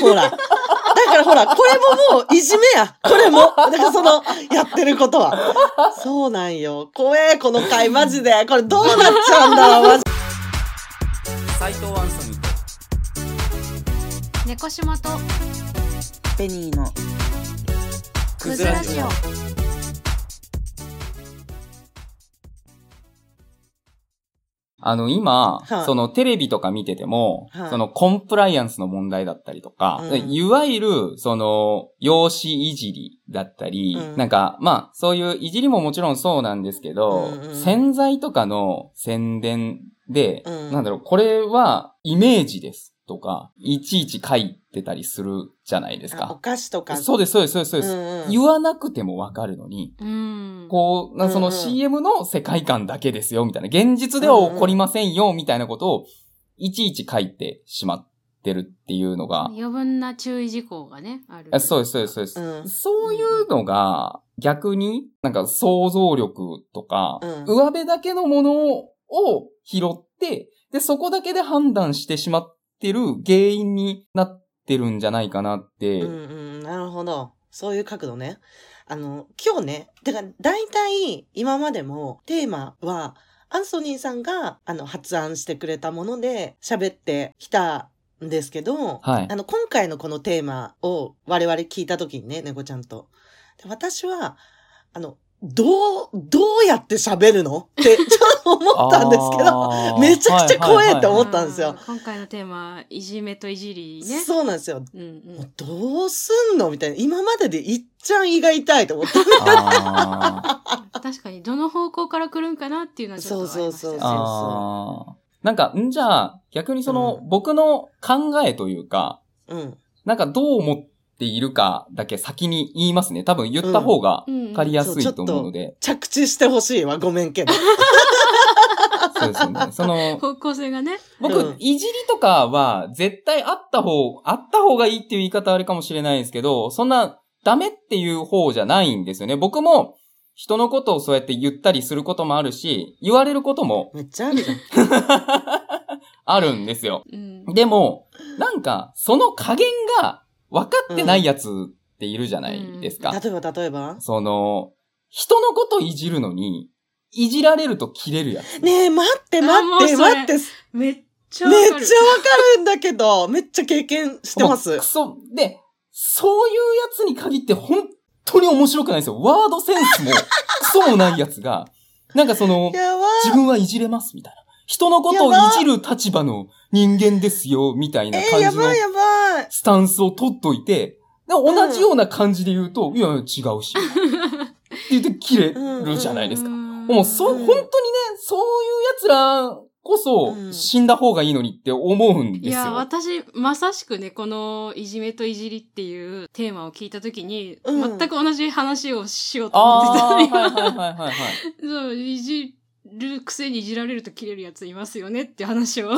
ほら。だからほら、これももういじめや。これも。だからその、やってることは。そうなんよ。怖え、この回、マジで。これどうなっちゃうんだろう、マジ。斉藤アンソニーと猫島とベニーの。クズラジオあの、今、はい。そのテレビとか見てても、はい。そのコンプライアンスの問題だったりとか、うん。いわゆる、その、養子いじりだったり、うん。なんか、まあ、そういういじりももちろんそうなんですけど、うんうん。洗剤とかの宣伝で、うん。なんだろう、これはイメージですとか、いちいち書いてたりするじゃないですあおか。菓子とか。そうです、そうです、そうです。そうですうんうん言わなくてもわかるのに、うんこう、なその CM の世界観だけですよ、みたいな。現実では起こりませんよ、みたいなことを、いちいち書いてしまってるっていうのが、余分な注意事項がね、ある。あそうです、そうです、そうです。うんそういうのが、逆に、なんか想像力とか、うん上辺だけのものを拾って、で、そこだけで判断してしまってる原因になってるんじゃないかなって、うんうん、なるほど。そういう角度ね。あの、今日ね、だから大体今までもテーマは、アンソニーさんがあの発案してくれたもので喋ってきたんですけど、はいあの、今回のこのテーマを我々聞いたときにね、猫ちゃんと。で私は、あの、どう、どうやって喋るの？って ちょっと思ったんですけど、めちゃくちゃ怖えって思ったんですよ今回のテーマ、いじめといじりね。そうなんですよ。うんうんもうどうすんの？みたいな。今まででいっちゃん胃が痛いと思って。あー 確かに、どの方向から来るんかなっていうのはちょっとありましたよねそうそうああ。なんか、んじゃあ、逆にその、うん僕の考えというか、うん。なんかどう思っているかだけ先に言いますね。多分言った方がうん分かりやすいと思うので。着地してほしいわ。ごめんけど。そうですよね。その、方向性がね。僕、うんいじりとかは絶対あった方、あった方がいいっていう言い方あるかもしれないですけど、そんなダメっていう方じゃないんですよね。僕も人のことをそうやって言ったりすることもあるし、言われることもめっちゃあるじゃん。あるんですよ。うん。でも、なんか、その加減が分かってないやつっているじゃないですか。例えば、例えば？その、人のこといじるのに、いじられると切れるやつ。ねえ、待って待って待って。めっちゃわかる。めっちゃわかるんだけど、めっちゃ経験してますク。ソ。で、そういうやつに限って本当に面白くないんですよ。ワードセンスもクソもないやつが、なんかその、自分はいじれますみたいな。人のことをいじる立場の人間ですよ、みたいい。なえー、感じのやばいやばい。スタンスを取っといて、で同じような感じで言うと、いや、違うし。って言って切れるじゃないですか。もう、そ本当にね、そういう奴らこそうん死んだ方がいいのにって思うんですよ。いや、私、まさしくね、このいじめといじりっていうテーマを聞いたときに、うん全く同じ話をしようと思ってたのに、あーはいはいはいはいはい。そう、いじるくせにいじられると切れるやついますよねって話を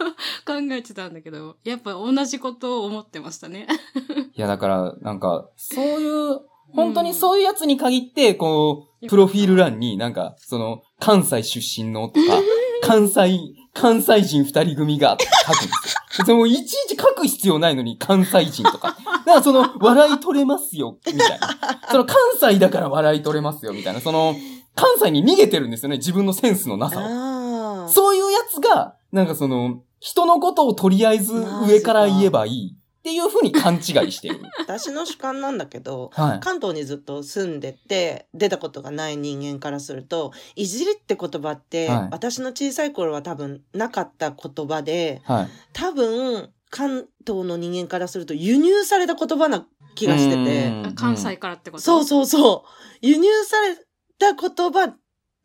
考えてたんだけど、やっぱ同じことを思ってましたね。いや、だから、なんか、そういう、本当にそういうやつに限って、こう、プロフィール欄になんか、その、関西出身のとか、関西、関西人二人組が書くんですよ。別にもういちいち書く必要ないのに、関西人とか。だからその、笑い取れますよ、みたいな。その、関西だから笑い取れますよ、みたいな。その、関西に逃げてるんですよね、自分のセンスのなさを。そういうやつが、なんかその、人のことをとりあえず上から言えばいい。っていう風に勘違いしてる。私の主観なんだけど、はい。関東にずっと住んでて、出たことがない人間からすると、いじりって言葉って、はい。私の小さい頃は多分なかった言葉で、はい。多分、関東の人間からすると輸入された言葉な気がしてて、うん。関西からってこと？そうそうそう、輸入された言葉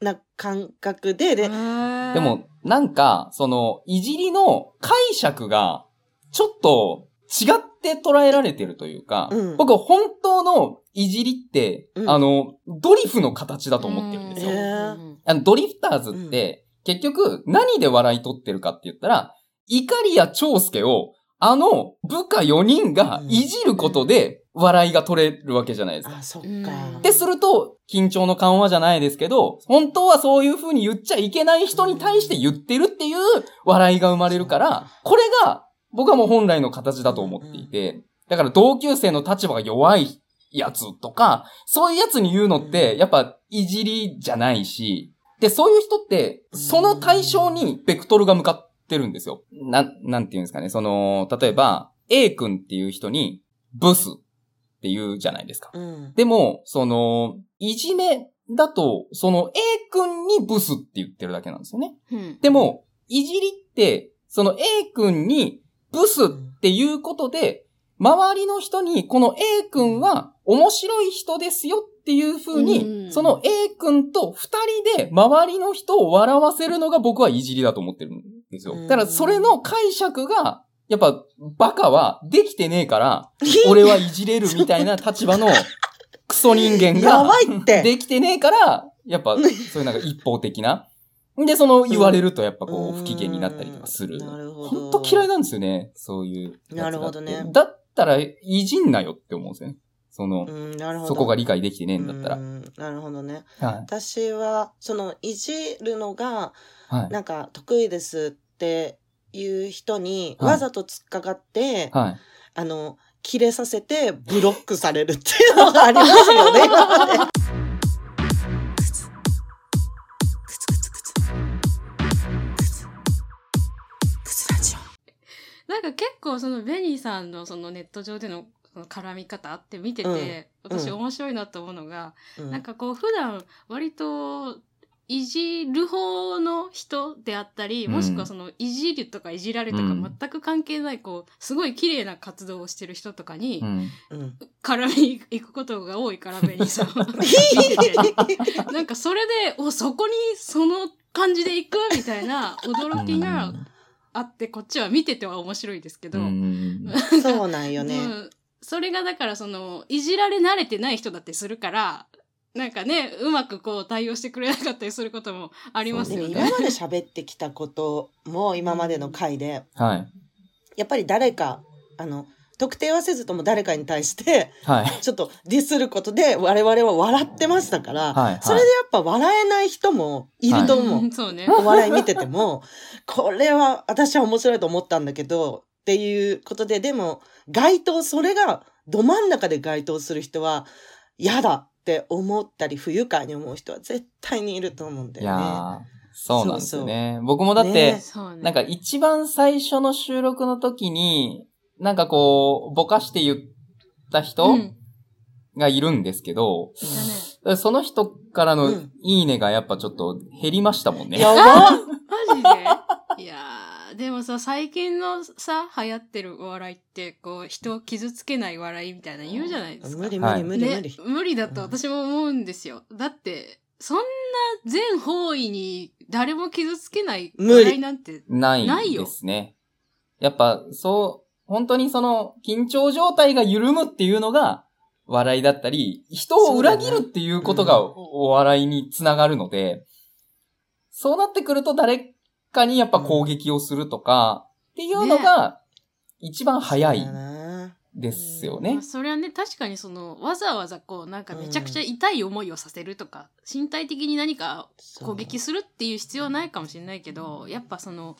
な感覚で、で、ででも、なんか、その、いじりの解釈が、ちょっと違って捉えられてるというか、うん。僕本当のいじりって、うん。あの、ドリフの形だと思ってるんですよ。うんあの、ドリフターズって、結局、何で笑い取ってるかって言ったら、イカリア長介を、あの部下4人がいじることで、笑いが取れるわけじゃないですか。あ、そっうんか。ってすると、緊張の緩和じゃないですけど、本当はそういう風に言っちゃいけない人に対して言ってるっていう笑いが生まれるから、これが、僕はもう本来の形だと思っていて、だから同級生の立場が弱いやつとか、そういうやつに言うのって、やっぱいじりじゃないし、で、そういう人って、その対象にベクトルが向かってるんですよ。なん、なんていうんですかね。その、例えば、A 君っていう人に、ブスって言うじゃないですか。うん。でも、その、いじめだと、その A 君にブスって言ってるだけなんですよね。うん。でも、いじりって、その A 君にブスっていうことで、周りの人にこの A 君は面白い人ですよっていう風に、うんその A 君と二人で周りの人を笑わせるのが僕はいじりだと思ってるんですようん。だからそれの解釈が、やっぱバカはできてねえから、俺はいじれるみたいな立場のクソ人間やがばいって。できてねえから、やっぱ そういうなんか一方的な。で、その言われるとやっぱこう不機嫌になったりとかする。うんなるほど。ほんと嫌いなんですよね。そういう。なるほどねだったら、いじんなよって思うんですよね。その。そこが理解できてねえんだったらう。んなるほどね。はい。私は、その、いじるのが、はい。なんか、得意ですっていう人に、はいわざと突っかかって、はい。あの、切れさせて、ブロックされるっていうのがありますよね。今までなんか結構そのベニーさんのそのネット上でのその絡み方あって見てて、うん私うん面白いなと思うのが、うんなんかこう普段割といじる方の人であったり、うん。もしくはそのいじるとかいじられとかうん。全く関係ない、こう、すごい綺麗な活動をしてる人とかにう、ん。うん絡み行くことが多いから、ベニーさん なんかそれで、お、そこにその感じで行くみたいな驚きがあって、こっちは見てては面白いですけど、うん。そうなんよね。うん。それがだからその、いじられ慣れてない人だってするから、なんかね、うまくこう対応してくれなかったりすることもありますよね。今まで喋ってきたことも今までの回で、はい。やっぱり誰か、あの、特定はせずとも誰かに対して、はい。ちょっとディスることで我々は笑ってましたから、はい。それでやっぱ笑えない人もいると思う。うんそうね。お笑い見てても、これは私は面白いと思ったんだけど、っていうことで、でも、該当、それがど真ん中で該当する人は嫌だって思ったり、不愉快に思う人は絶対にいると思うんだいよね。やーそうなんですよね。僕もだって、ね。なんか一番最初の収録の時に、なんかこう、ぼかして言ったう人んがいるんですけど、だねその人からのうんいいねがやっぱちょっと減りましたもんね。やばマジでいやー、でもさ、最近のさ、流行ってるお笑いって、こう、人を傷つけない笑いみたいな言うじゃないですか。無理はい無理無理無理。ね、無理だと私も思うんですよ。だって、そんな全方位に誰も傷つけない無理笑いなんて、ないないよですね。やっぱ、そう、本当にその、緊張状態が緩むっていうのが、笑いだったり、人を裏切るっていうことがお笑いにつながるので、そうなってくると誰かにやっぱ攻撃をするとか、っていうのが、一番早いですよね。まあ。それはね、確かにその、わざわざこう、なんかめちゃくちゃ痛い思いをさせるとか、身体的に何か攻撃するっていう必要はないかもしれないけど、やっぱその、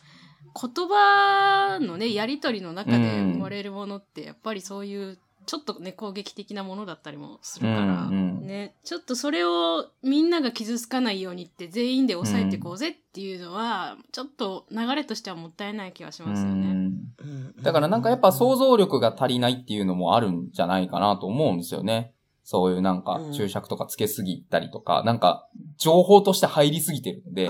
言葉のね、やりとりの中で生まれるものって、やっぱりそういう、ちょっとね、攻撃的なものだったりもするから、うんうんね、ちょっとそれをみんなが傷つかないようにって全員で抑えていこうぜっていうのは、ちょっと流れとしてはもったいない気がしますよね。うんうんだからなんかやっぱ想像力が足りないっていうのもあるんじゃないかなと思うんですよね。そういうなんかうん注釈とかつけすぎたりとか、なんか情報として入りすぎてるので、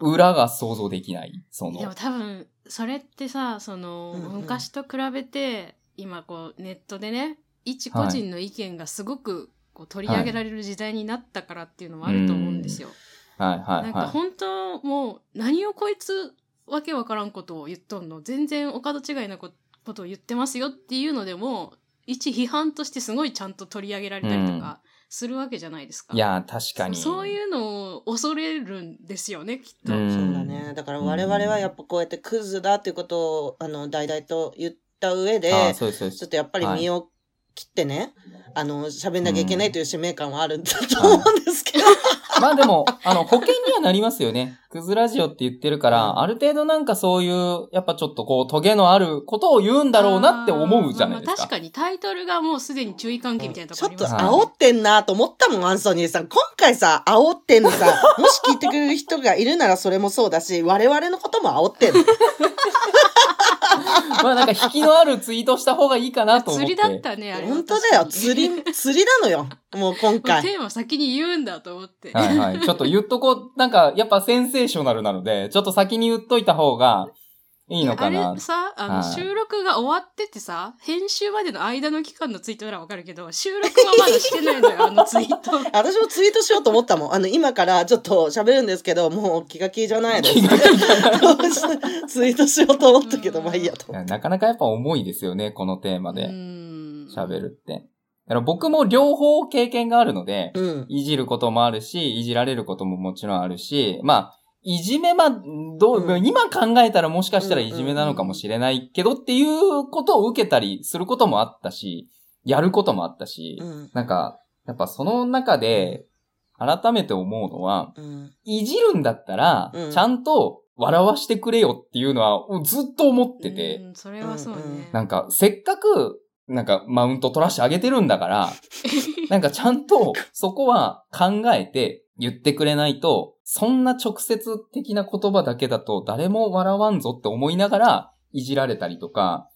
裏が想像できない。そのでも、多分それってさその、うんうん昔と比べて今こうネットでね一個人の意見がすごくこう取り上げられる時代になったからっていうのもあると思うんですよ。はいはないんかは本当もう何をこいつわけわからんことを言っとんの？全然お門違いなこことを言ってますよっていうのでも一批判としてすごいちゃんと取り上げられたりとかするわけじゃないですか。い。いや、確かに。そうそういうのを恐れるんですよねきっと。うんそうだね。だから我々はやっぱこうやってクズだっていうことを、あの、大々と言った上で、ちょっ。とやっぱり身を切ってね、あの、喋んなきゃいけないという使命感はあるんだとはい思うんですけど。まあでも、あの、保険にはなりますよね。クズラジオって言ってるから、ある程度なんかそういう、やっぱちょっとこう、トゲのあることを言うんだろうなって思うじゃないですか。まあ確かにタイトルがもうすでに注意喚起みたいなとちょっとこありますはい煽ってんなと思ったもん、アンソニーさん。今回さ、煽ってんのさ、もし聞いてくれる人がいるならそれもそうだし、我々のことも煽ってんの。まあなんか引きのあるツイートした方がいいかなと思って。釣りだったね、あれは本当だよ。釣り、釣りなのよ。もう今回。テーマ先に言うんだと思って。はいはい。ちょっと言っとこう。なんか、やっぱセンセーショナルなので、ちょっと先に言っといた方がいいのかな？あれ。さ、あの、はい収録が終わっててさ、編集までの間の期間のツイートならわかるけど、収録はまだしてないのよ、あのツイート。私もツイートしようと思ったもん。あの、今からちょっと喋るんですけど、もう気が気じゃないです。ツイートしようと思ったけど、まあいいやと。なかなかやっぱ重いですよね、このテーマうでん喋るって。だから僕も両方経験があるので、うん。いじることもあるし、いじられることももちろんあるし、まあ、いじめ、まあ、どう、うん今考えたらもしかしたらいじめなのかもしれないけどっていうことを受けたりすることもあったし、やることもあったし、うん。なんか、やっぱその中で、改めて思うのは、うん。いじるんだったらうん、ちゃんと笑わしてくれよっていうのはずっと思ってて、うんそれはそうね。なんか、せっかく、なんか、マウント取らしてあげてるんだから、なんかちゃんと、そこは考えて言ってくれないと、そんな直接的な言葉だけだと誰も笑わんぞって思いながら、いじられたりとか、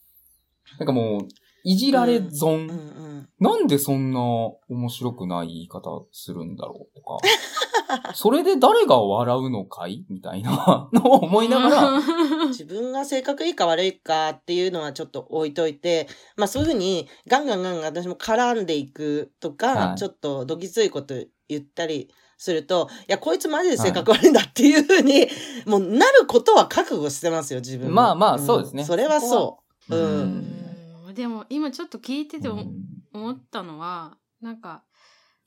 なんかもう、いじられ損。うんうん。なんでそんな面白くない言い方するんだろうとか。それで誰が笑うのかい？みたいなのを思いながら、自分が性格いいか悪いかっていうのはちょっと置いといて、まあそういうふうにガンガンガンガン私も絡んでいくとか、はいちょっとどぎついこと言ったりすると、いや、こいつマジで性格悪いんだっていうふうに、もうなることは覚悟してますよ、自分も。まあまあん。そうですね。それはそう。う。うん。うん。でも今ちょっと聞いててうん。思ったのは、なんか、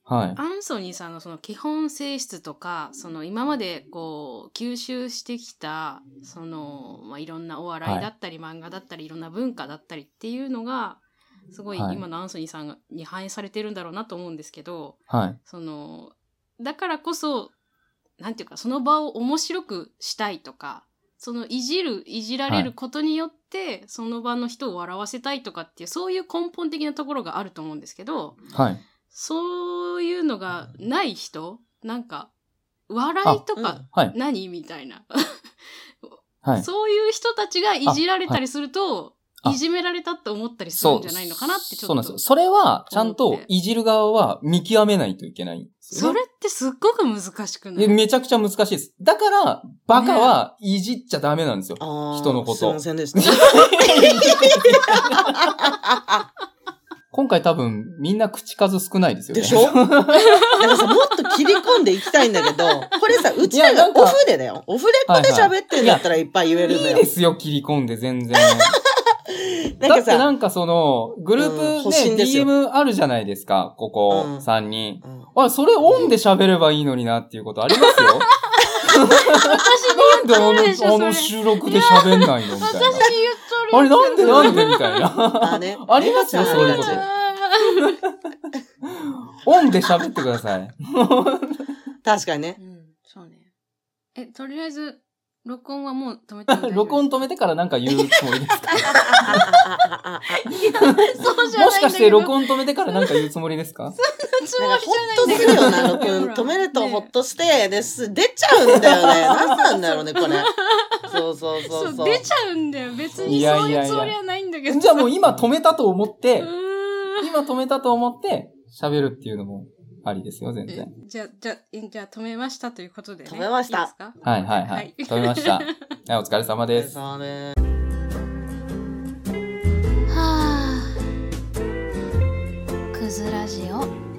はい。アンソニーさんのその基本性質とか、その今までこう吸収してきた、その、まあ、いろんなお笑いだったり、漫画だったり、いろんな文化だったりっていうのが、すごい今のアンソニーさんに反映されてるんだろうなと思うんですけど、はい。その、だからこそ、なんていうか、その場を面白くしたいとか、そのいじる、いじられることによって、その場の人を笑わせたいとかっていう、そういう根本的なところがあると思うんですけど、はい。そういうのがない人なんか、笑いとかはい。何みたいな。はい。そういう人たちがいじられたりすると、あいじめられたって思ったりするんじゃないのかなってちょっと。そうなんですよ。それは、ちゃんといじる側は見極めないといけないんですよね。それってすっごく難しくない？でめちゃくちゃ難しいです。だから、バカはいじっちゃダメなんですよ。あー人のことすいませんでした。今回多分、みんな口数少ないですよね。でしょ？さ、もっと切り込んでいきたいんだけど、これさ、うちらがいやなんかオフでだよ。オフレコで喋ってんだったらいっぱい言えるんだよいいで。すよ、切り込んで全然。なんかだってなさ、んかその、グルうんープね、ですよ DM あるじゃないですか、ここうん3人。うんあ、それオンで喋ればいいのになっていうことありますよ？なんであそうでしょの、あの収録で喋んないのみたいな。私に言っとるあれなんでなんでみたいな。あねありますよ、ありがちそういうこと。オンで喋ってください。確かにねう。ん、そうね。え、とりあえず、録音はもう止めて 録音止めてからなんか言うつもりですか？そうじゃないんだけど。もしかして録音止めてからなんか言うつもりですか？なんかりじゃないほっと。するよな、録音。止めるとほっとして、です、出ちゃうんだよね。何なんだろうね、これ。そうそうそそうう、そう。出ちゃうんだよ。別にいやそういやいやいうつもりはないんだけど。じゃあもう今止めたと思って、今止めたと思って喋るっていうのもありですよ、全え然。じゃあ、じゃじゃあ止めましたということで、ね。止めましたいいですか？はいはいはい。止めました。はい、お疲れ様です。そうね。はあ。クズラジオ。